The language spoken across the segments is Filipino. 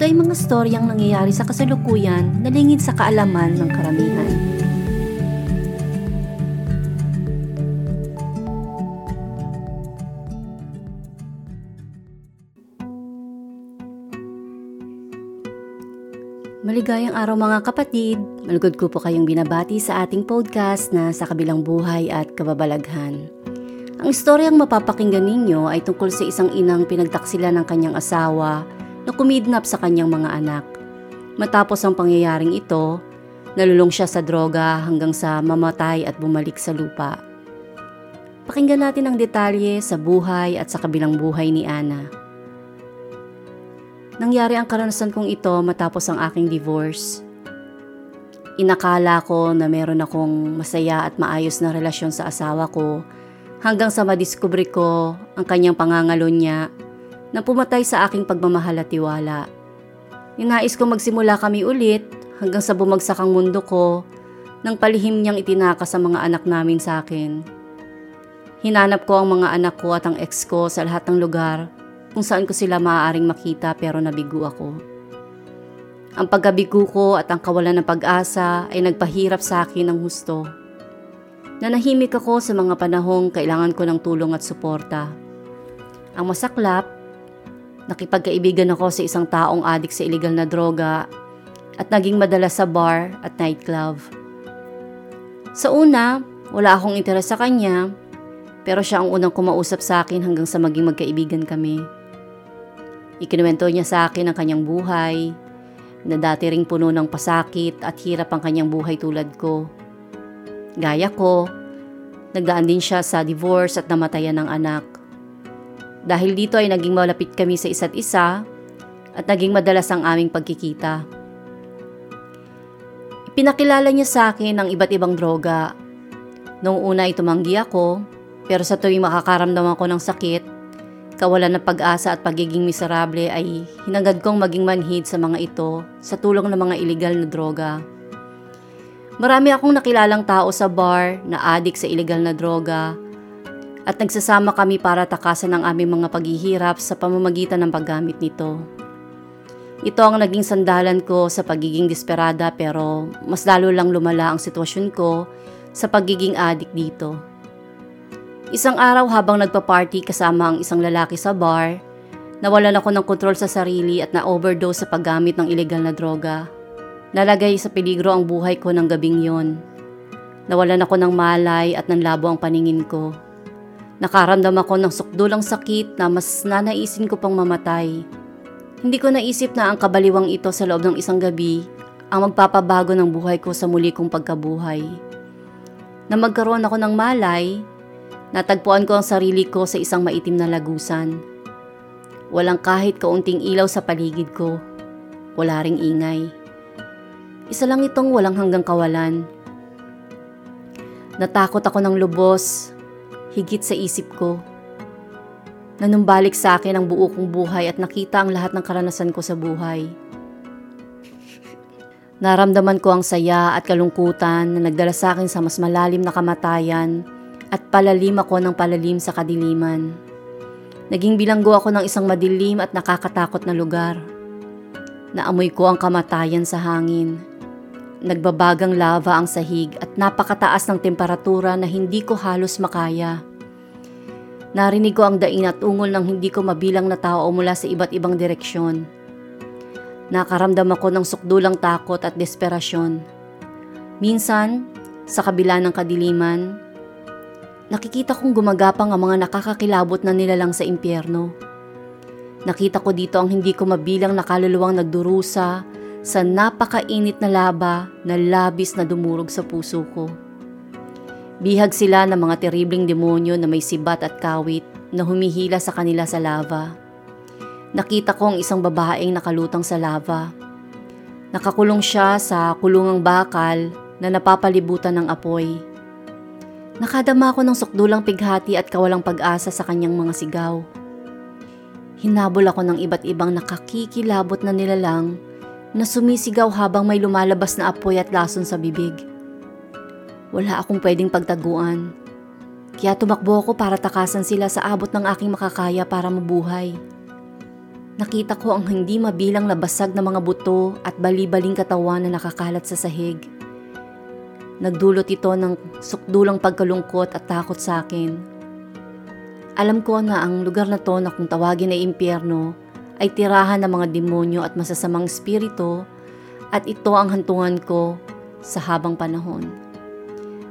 ito ay mga storyang nangyayari sa kasalukuyan na lingid sa kaalaman ng karamihan. Maligayang araw mga kapatid. Malugod ko po kayong binabati sa ating podcast na sa kabilang buhay at kababalaghan. Ang istoryang mapapakinggan ninyo ay tungkol sa isang inang pinagtaksila ng kanyang asawa na kumidnap sa kanyang mga anak. Matapos ang pangyayaring ito, nalulong siya sa droga hanggang sa mamatay at bumalik sa lupa. Pakinggan natin ang detalye sa buhay at sa kabilang buhay ni Ana. Nangyari ang karanasan kong ito matapos ang aking divorce. Inakala ko na meron akong masaya at maayos na relasyon sa asawa ko hanggang sa madiskubre ko ang kanyang pangangalon niya na pumatay sa aking pagmamahal at tiwala. Ninais ko magsimula kami ulit hanggang sa bumagsak ang mundo ko nang palihim niyang itinaka sa mga anak namin sa akin. Hinanap ko ang mga anak ko at ang ex ko sa lahat ng lugar kung saan ko sila maaaring makita pero nabigo ako. Ang pagkabigo ko at ang kawalan ng pag-asa ay nagpahirap sa akin ng husto. Nanahimik ako sa mga panahong kailangan ko ng tulong at suporta. Ang masaklap, Nakipagkaibigan ako sa isang taong adik sa illegal na droga at naging madalas sa bar at nightclub. Sa una, wala akong interes sa kanya, pero siya ang unang kumausap sa akin hanggang sa maging magkaibigan kami. Ikinuwento niya sa akin ang kanyang buhay, na dati ring puno ng pasakit at hirap ang kanyang buhay tulad ko. Gaya ko, nagdaan din siya sa divorce at namatayan ng anak. Dahil dito ay naging malapit kami sa isa't isa at naging madalas ang aming pagkikita. Ipinakilala niya sa akin ang iba't ibang droga. Noong una ay tumanggi ako, pero sa tuwing makakaramdam ako ng sakit, kawalan ng pag-asa at pagiging miserable ay hinagad kong maging manhid sa mga ito sa tulong ng mga ilegal na droga. Marami akong nakilalang tao sa bar na adik sa ilegal na droga at nagsasama kami para takasan ang aming mga paghihirap sa pamamagitan ng paggamit nito. Ito ang naging sandalan ko sa pagiging desperada pero mas lalo lang lumala ang sitwasyon ko sa pagiging adik dito. Isang araw habang nagpa-party kasama ang isang lalaki sa bar, nawalan ako ng kontrol sa sarili at na-overdose sa paggamit ng ilegal na droga. Nalagay sa peligro ang buhay ko ng gabing yon. Nawalan ako ng malay at nanlabo ang paningin ko. Nakaramdam ako ng sukdulang sakit na mas nanaisin ko pang mamatay. Hindi ko naisip na ang kabaliwang ito sa loob ng isang gabi ang magpapabago ng buhay ko sa muli kong pagkabuhay. Na magkaroon ako ng malay, natagpuan ko ang sarili ko sa isang maitim na lagusan. Walang kahit kaunting ilaw sa paligid ko. Wala ring ingay. Isa lang itong walang hanggang kawalan. Natakot ako ng lubos higit sa isip ko. Nanumbalik sa akin ang buo kong buhay at nakita ang lahat ng karanasan ko sa buhay. Naramdaman ko ang saya at kalungkutan na nagdala sa akin sa mas malalim na kamatayan at palalim ako ng palalim sa kadiliman. Naging bilanggo ako ng isang madilim at nakakatakot na lugar. Naamoy ko ang kamatayan sa hangin. Nagbabagang lava ang sahig at napakataas ng temperatura na hindi ko halos makaya. Narinig ko ang daing at ungol ng hindi ko mabilang na tao mula sa iba't ibang direksyon. Nakaramdam ako ng sukdulang takot at desperasyon. Minsan, sa kabila ng kadiliman, nakikita kong gumagapang ang mga nakakakilabot na nilalang sa impyerno. Nakita ko dito ang hindi ko mabilang na kaluluwang nagdurusa, sa napakainit na laba na labis na dumurog sa puso ko. Bihag sila ng mga terribling demonyo na may sibat at kawit na humihila sa kanila sa lava. Nakita ko ang isang babaeng nakalutang sa lava. Nakakulong siya sa kulungang bakal na napapalibutan ng apoy. Nakadama ako ng sukdulang pighati at kawalang pag-asa sa kanyang mga sigaw. Hinabol ako ng iba't ibang nakakikilabot na nilalang na sumisigaw habang may lumalabas na apoy at lason sa bibig. Wala akong pwedeng pagtaguan. Kaya tumakbo ako para takasan sila sa abot ng aking makakaya para mabuhay. Nakita ko ang hindi mabilang na basag na mga buto at bali-baling katawan na nakakalat sa sahig. Nagdulot ito ng sukdulang pagkalungkot at takot sa akin. Alam ko na ang lugar na to na kung tawagin ay impyerno ay tirahan ng mga demonyo at masasamang espiritu at ito ang hantungan ko sa habang panahon.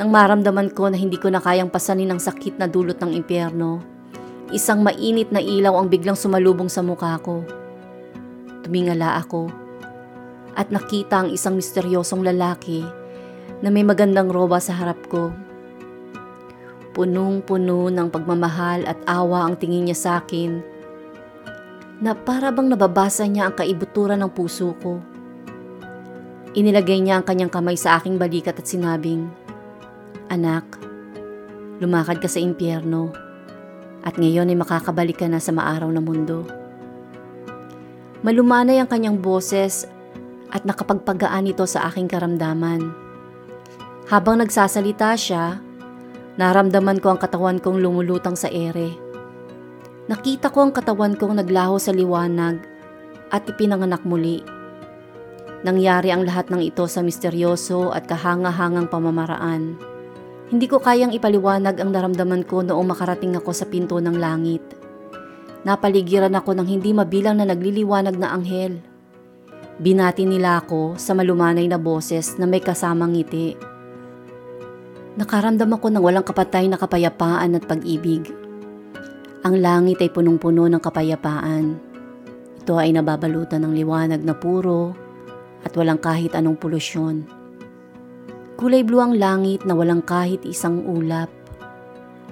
Nang maramdaman ko na hindi ko na kayang pasanin ang sakit na dulot ng impyerno, isang mainit na ilaw ang biglang sumalubong sa mukha ko. Tumingala ako at nakita ang isang misteryosong lalaki na may magandang roba sa harap ko. Punong-puno ng pagmamahal at awa ang tingin niya sa akin na para bang nababasa niya ang kaibuturan ng puso ko. Inilagay niya ang kanyang kamay sa aking balikat at sinabing, Anak, lumakad ka sa impyerno at ngayon ay makakabalik ka na sa maaraw na mundo. Malumanay ang kanyang boses at nakapagpagaan ito sa aking karamdaman. Habang nagsasalita siya, naramdaman ko ang katawan kong lumulutang sa ere. Nakita ko ang katawan kong naglaho sa liwanag at ipinanganak muli. Nangyari ang lahat ng ito sa misteryoso at kahanga-hangang pamamaraan. Hindi ko kayang ipaliwanag ang naramdaman ko noong makarating ako sa pinto ng langit. Napaligiran ako ng hindi mabilang na nagliliwanag na anghel. Binati nila ako sa malumanay na boses na may kasamang ngiti. Nakaramdam ako ng walang kapatay na kapayapaan at pag-ibig. Ang langit ay punong-puno ng kapayapaan. Ito ay nababalutan ng liwanag na puro at walang kahit anong polusyon. Kulay blue ang langit na walang kahit isang ulap.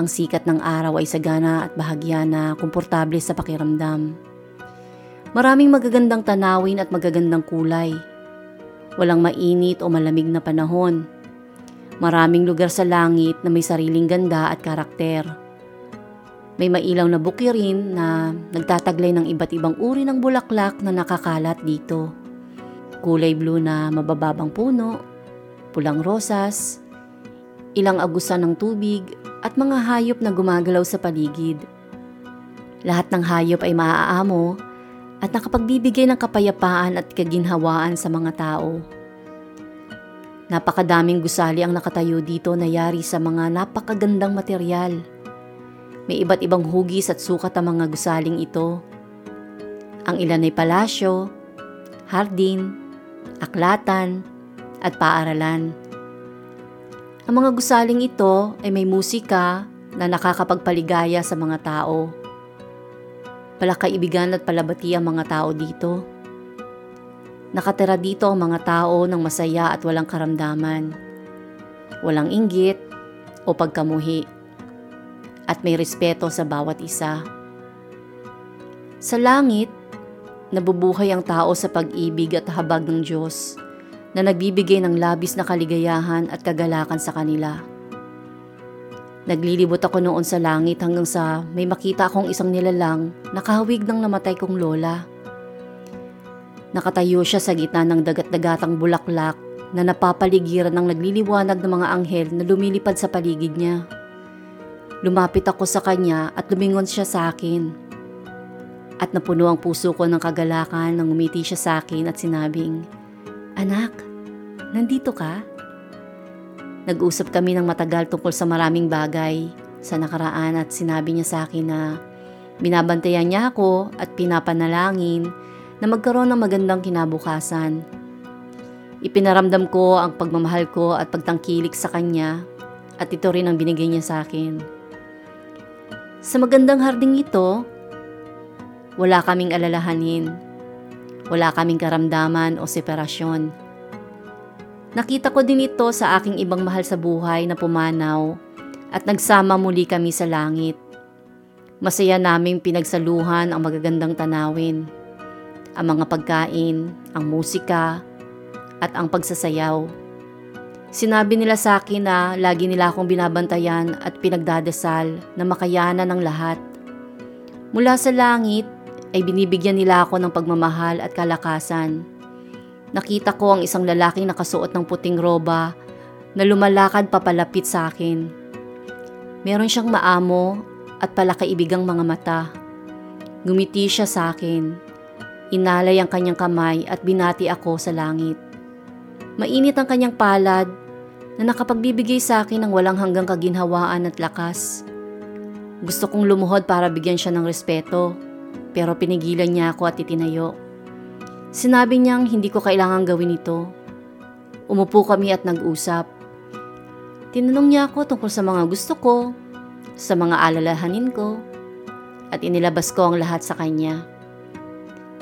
Ang sikat ng araw ay sagana at bahagya na komportable sa pakiramdam. Maraming magagandang tanawin at magagandang kulay. Walang mainit o malamig na panahon. Maraming lugar sa langit na may sariling ganda at karakter. May mailaw na bukirin na nagtataglay ng iba't ibang uri ng bulaklak na nakakalat dito. Kulay blue na mabababang puno pulang rosas, ilang agusan ng tubig at mga hayop na gumagalaw sa paligid. Lahat ng hayop ay maaamo at nakapagbibigay ng kapayapaan at kaginhawaan sa mga tao. Napakadaming gusali ang nakatayo dito na yari sa mga napakagandang material. May iba't ibang hugis at sukat ang mga gusaling ito. Ang ilan ay palasyo, hardin, aklatan, at paaralan. Ang mga gusaling ito ay may musika na nakakapagpaligaya sa mga tao. Palakaibigan at palabati ang mga tao dito. Nakatira dito ang mga tao ng masaya at walang karamdaman. Walang inggit o pagkamuhi. At may respeto sa bawat isa. Sa langit, nabubuhay ang tao sa pag-ibig at habag ng Diyos na nagbibigay ng labis na kaligayahan at kagalakan sa kanila. Naglilibot ako noon sa langit hanggang sa may makita akong isang nilalang nakahawig ng namatay kong lola. Nakatayo siya sa gitna ng dagat-dagatang bulaklak na napapaligiran ng nagliliwanag ng mga anghel na lumilipad sa paligid niya. Lumapit ako sa kanya at lumingon siya sa akin. At napuno ang puso ko ng kagalakan nang umiti siya sa akin at sinabing, Anak, nandito ka? Nag-usap kami ng matagal tungkol sa maraming bagay sa nakaraan at sinabi niya sa akin na binabantayan niya ako at pinapanalangin na magkaroon ng magandang kinabukasan. Ipinaramdam ko ang pagmamahal ko at pagtangkilik sa kanya at ito rin ang binigay niya sa akin. Sa magandang harding ito, wala kaming alalahanin wala kaming karamdaman o separasyon. Nakita ko din ito sa aking ibang mahal sa buhay na pumanaw at nagsama muli kami sa langit. Masaya naming pinagsaluhan ang magagandang tanawin, ang mga pagkain, ang musika, at ang pagsasayaw. Sinabi nila sa akin na lagi nila akong binabantayan at pinagdadasal na makayanan ng lahat. Mula sa langit ay binibigyan nila ako ng pagmamahal at kalakasan. Nakita ko ang isang lalaking nakasuot ng puting roba na lumalakad papalapit sa akin. Meron siyang maamo at palakaibigang mga mata. Gumiti siya sa akin. Inalay ang kanyang kamay at binati ako sa langit. Mainit ang kanyang palad na nakapagbibigay sa akin ng walang hanggang kaginhawaan at lakas. Gusto kong lumuhod para bigyan siya ng respeto, pero pinigilan niya ako at itinayo. Sinabi niyang hindi ko kailangang gawin ito. Umupo kami at nag-usap. Tinanong niya ako tungkol sa mga gusto ko, sa mga alalahanin ko, at inilabas ko ang lahat sa kanya.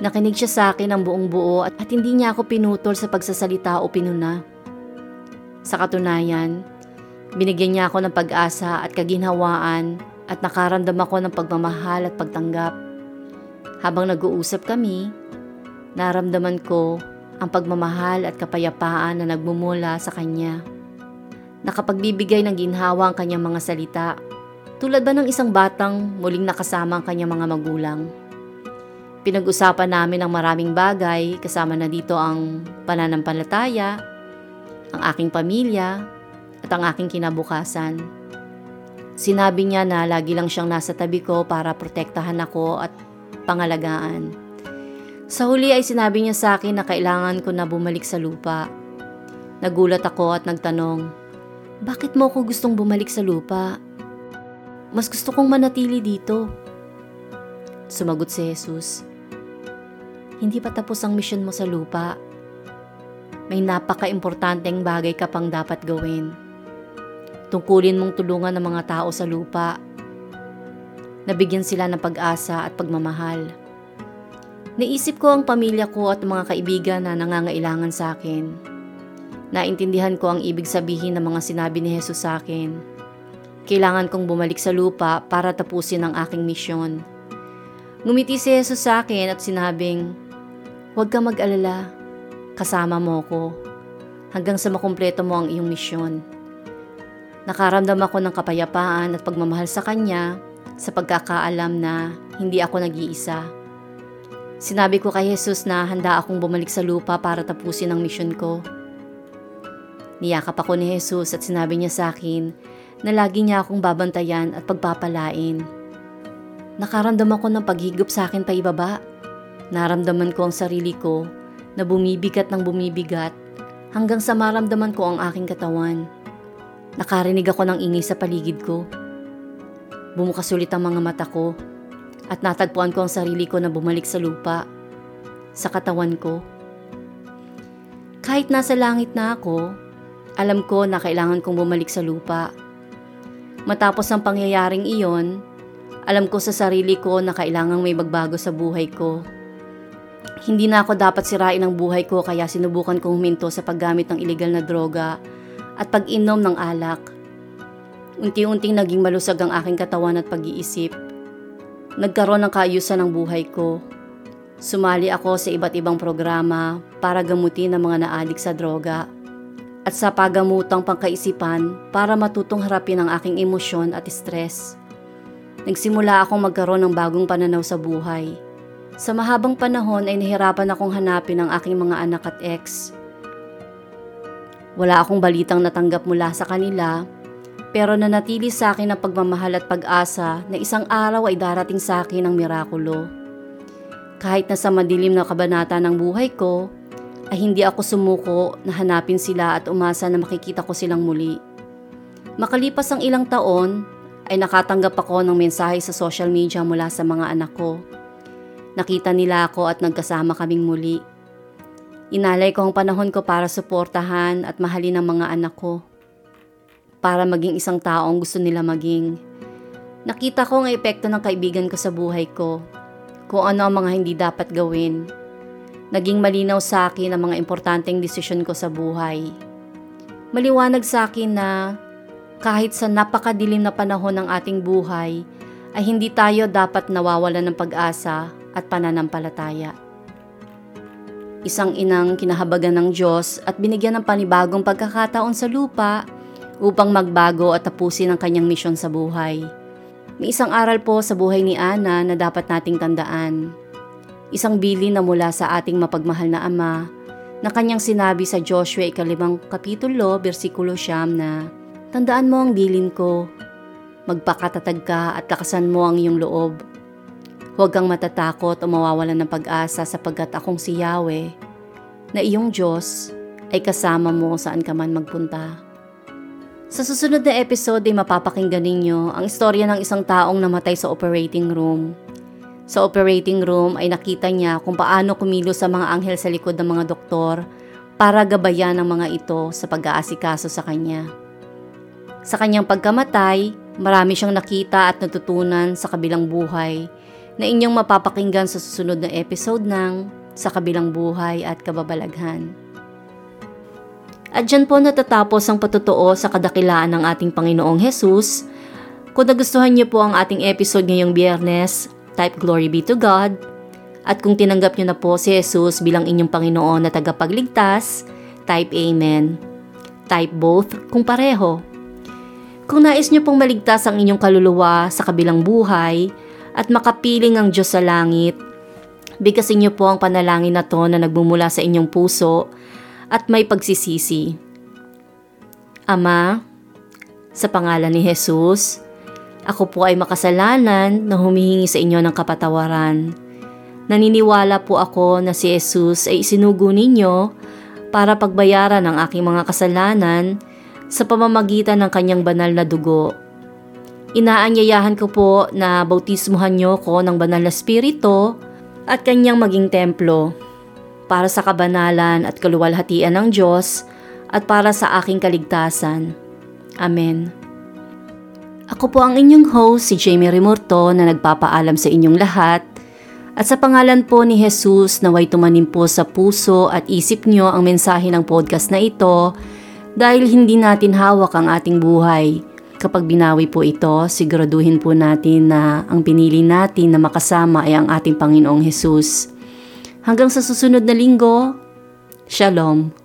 Nakinig siya sa akin ng buong buo at, at hindi niya ako pinutol sa pagsasalita o pinuna. Sa katunayan, binigyan niya ako ng pag-asa at kaginhawaan at nakaramdam ako ng pagmamahal at pagtanggap. Habang nag-uusap kami, naramdaman ko ang pagmamahal at kapayapaan na nagmumula sa kanya. Nakapagbibigay ng ginhawa ang kanyang mga salita, tulad ba ng isang batang muling nakasama ang kanyang mga magulang. Pinag-usapan namin ang maraming bagay kasama na dito ang pananampalataya, ang aking pamilya, at ang aking kinabukasan. Sinabi niya na lagi lang siyang nasa tabi ko para protektahan ako at pangalagaan. Sa huli ay sinabi niya sa akin na kailangan ko na bumalik sa lupa. Nagulat ako at nagtanong, Bakit mo ako gustong bumalik sa lupa? Mas gusto kong manatili dito. Sumagot si Jesus, Hindi pa tapos ang misyon mo sa lupa may napaka-importanteng bagay ka pang dapat gawin. Tungkulin mong tulungan ng mga tao sa lupa. Nabigyan sila ng pag-asa at pagmamahal. Naisip ko ang pamilya ko at mga kaibigan na nangangailangan sa akin. Naintindihan ko ang ibig sabihin ng mga sinabi ni Jesus sa akin. Kailangan kong bumalik sa lupa para tapusin ang aking misyon. Ngumiti si Jesus sa akin at sinabing, Huwag ka mag-alala. Kasama mo ko hanggang sa makumpleto mo ang iyong misyon. Nakaramdam ako ng kapayapaan at pagmamahal sa Kanya sa pagkakaalam na hindi ako nag-iisa. Sinabi ko kay Jesus na handa akong bumalik sa lupa para tapusin ang misyon ko. Niyakap ako ni Jesus at sinabi niya sa akin na lagi niya akong babantayan at pagpapalain. Nakaramdam ako ng paghigop sa akin pa ibaba. Naramdaman ko ang sarili ko na bumibigat ng bumibigat hanggang sa maramdaman ko ang aking katawan. Nakarinig ako ng ingay sa paligid ko. Bumukas ulit ang mga mata ko at natagpuan ko ang sarili ko na bumalik sa lupa, sa katawan ko. Kahit nasa langit na ako, alam ko na kailangan kong bumalik sa lupa. Matapos ang pangyayaring iyon, alam ko sa sarili ko na kailangang may magbago sa buhay ko hindi na ako dapat sirain ang buhay ko kaya sinubukan kong huminto sa paggamit ng ilegal na droga at pag-inom ng alak. Unti-unting naging malusag ang aking katawan at pag-iisip. Nagkaroon ng kaayusan ng buhay ko. Sumali ako sa iba't ibang programa para gamutin ang mga naadik sa droga at sa paggamutang pangkaisipan para matutong harapin ang aking emosyon at stress. Nagsimula akong magkaroon ng bagong pananaw sa buhay sa mahabang panahon ay nahirapan akong hanapin ang aking mga anak at ex. Wala akong balitang natanggap mula sa kanila, pero nanatili sa akin ang pagmamahal at pag-asa na isang araw ay darating sa akin ang mirakulo. Kahit na sa madilim na kabanata ng buhay ko, ay hindi ako sumuko na hanapin sila at umasa na makikita ko silang muli. Makalipas ang ilang taon, ay nakatanggap ako ng mensahe sa social media mula sa mga anak ko Nakita nila ako at nagkasama kaming muli. Inalay ko ang panahon ko para suportahan at mahalin ang mga anak ko. Para maging isang taong gusto nila maging. Nakita ko ang epekto ng kaibigan ko sa buhay ko. Kung ano ang mga hindi dapat gawin. Naging malinaw sa akin ang mga importanteng desisyon ko sa buhay. Maliwanag sa akin na kahit sa napakadilim na panahon ng ating buhay, ay hindi tayo dapat nawawalan ng pag-asa at pananampalataya. Isang inang kinahabagan ng Diyos at binigyan ng panibagong pagkakataon sa lupa upang magbago at tapusin ang kanyang misyon sa buhay. May isang aral po sa buhay ni Ana na dapat nating tandaan. Isang bilin na mula sa ating mapagmahal na Ama na kanyang sinabi sa Joshua ikalimang kapitulo, versikulo siyam na, Tandaan mo ang bilin ko, magpakatatag ka at lakasan mo ang iyong loob. Huwag kang matatakot o mawawalan ng pag-asa sapagkat akong si Yahweh, na iyong Diyos ay kasama mo saan ka man magpunta. Sa susunod na episode ay mapapakinggan ninyo ang istorya ng isang taong namatay sa operating room. Sa operating room ay nakita niya kung paano kumilos sa mga anghel sa likod ng mga doktor para gabayan ang mga ito sa pag-aasikaso sa kanya. Sa kanyang pagkamatay, marami siyang nakita at natutunan sa kabilang buhay na inyong mapapakinggan sa susunod na episode ng Sa Kabilang Buhay at Kababalaghan. At dyan po natatapos ang patutuo sa kadakilaan ng ating Panginoong Hesus. Kung nagustuhan niyo po ang ating episode ngayong biyernes, type Glory be to God. At kung tinanggap niyo na po si Jesus bilang inyong Panginoon na tagapagligtas, type Amen. Type both kung pareho. Kung nais niyo pong maligtas ang inyong kaluluwa sa kabilang buhay at makapiling ang Diyos sa langit, bigkasin niyo po ang panalangin na to na nagmumula sa inyong puso at may pagsisisi. Ama, sa pangalan ni Jesus, ako po ay makasalanan na humihingi sa inyo ng kapatawaran. Naniniwala po ako na si Jesus ay isinugo ninyo para pagbayaran ang aking mga kasalanan sa pamamagitan ng kanyang banal na dugo. Inaanyayahan ko po na bautismuhan niyo ko ng banal na spirito at kanyang maging templo para sa kabanalan at kaluwalhatian ng Diyos at para sa aking kaligtasan. Amen. Ako po ang inyong host, si Jamie Remorto na nagpapaalam sa inyong lahat at sa pangalan po ni Jesus naway tumanim po sa puso at isip nyo ang mensahe ng podcast na ito dahil hindi natin hawak ang ating buhay. Kapag binawi po ito, siguraduhin po natin na ang pinili natin na makasama ay ang ating Panginoong Jesus. Hanggang sa susunod na linggo, Shalom.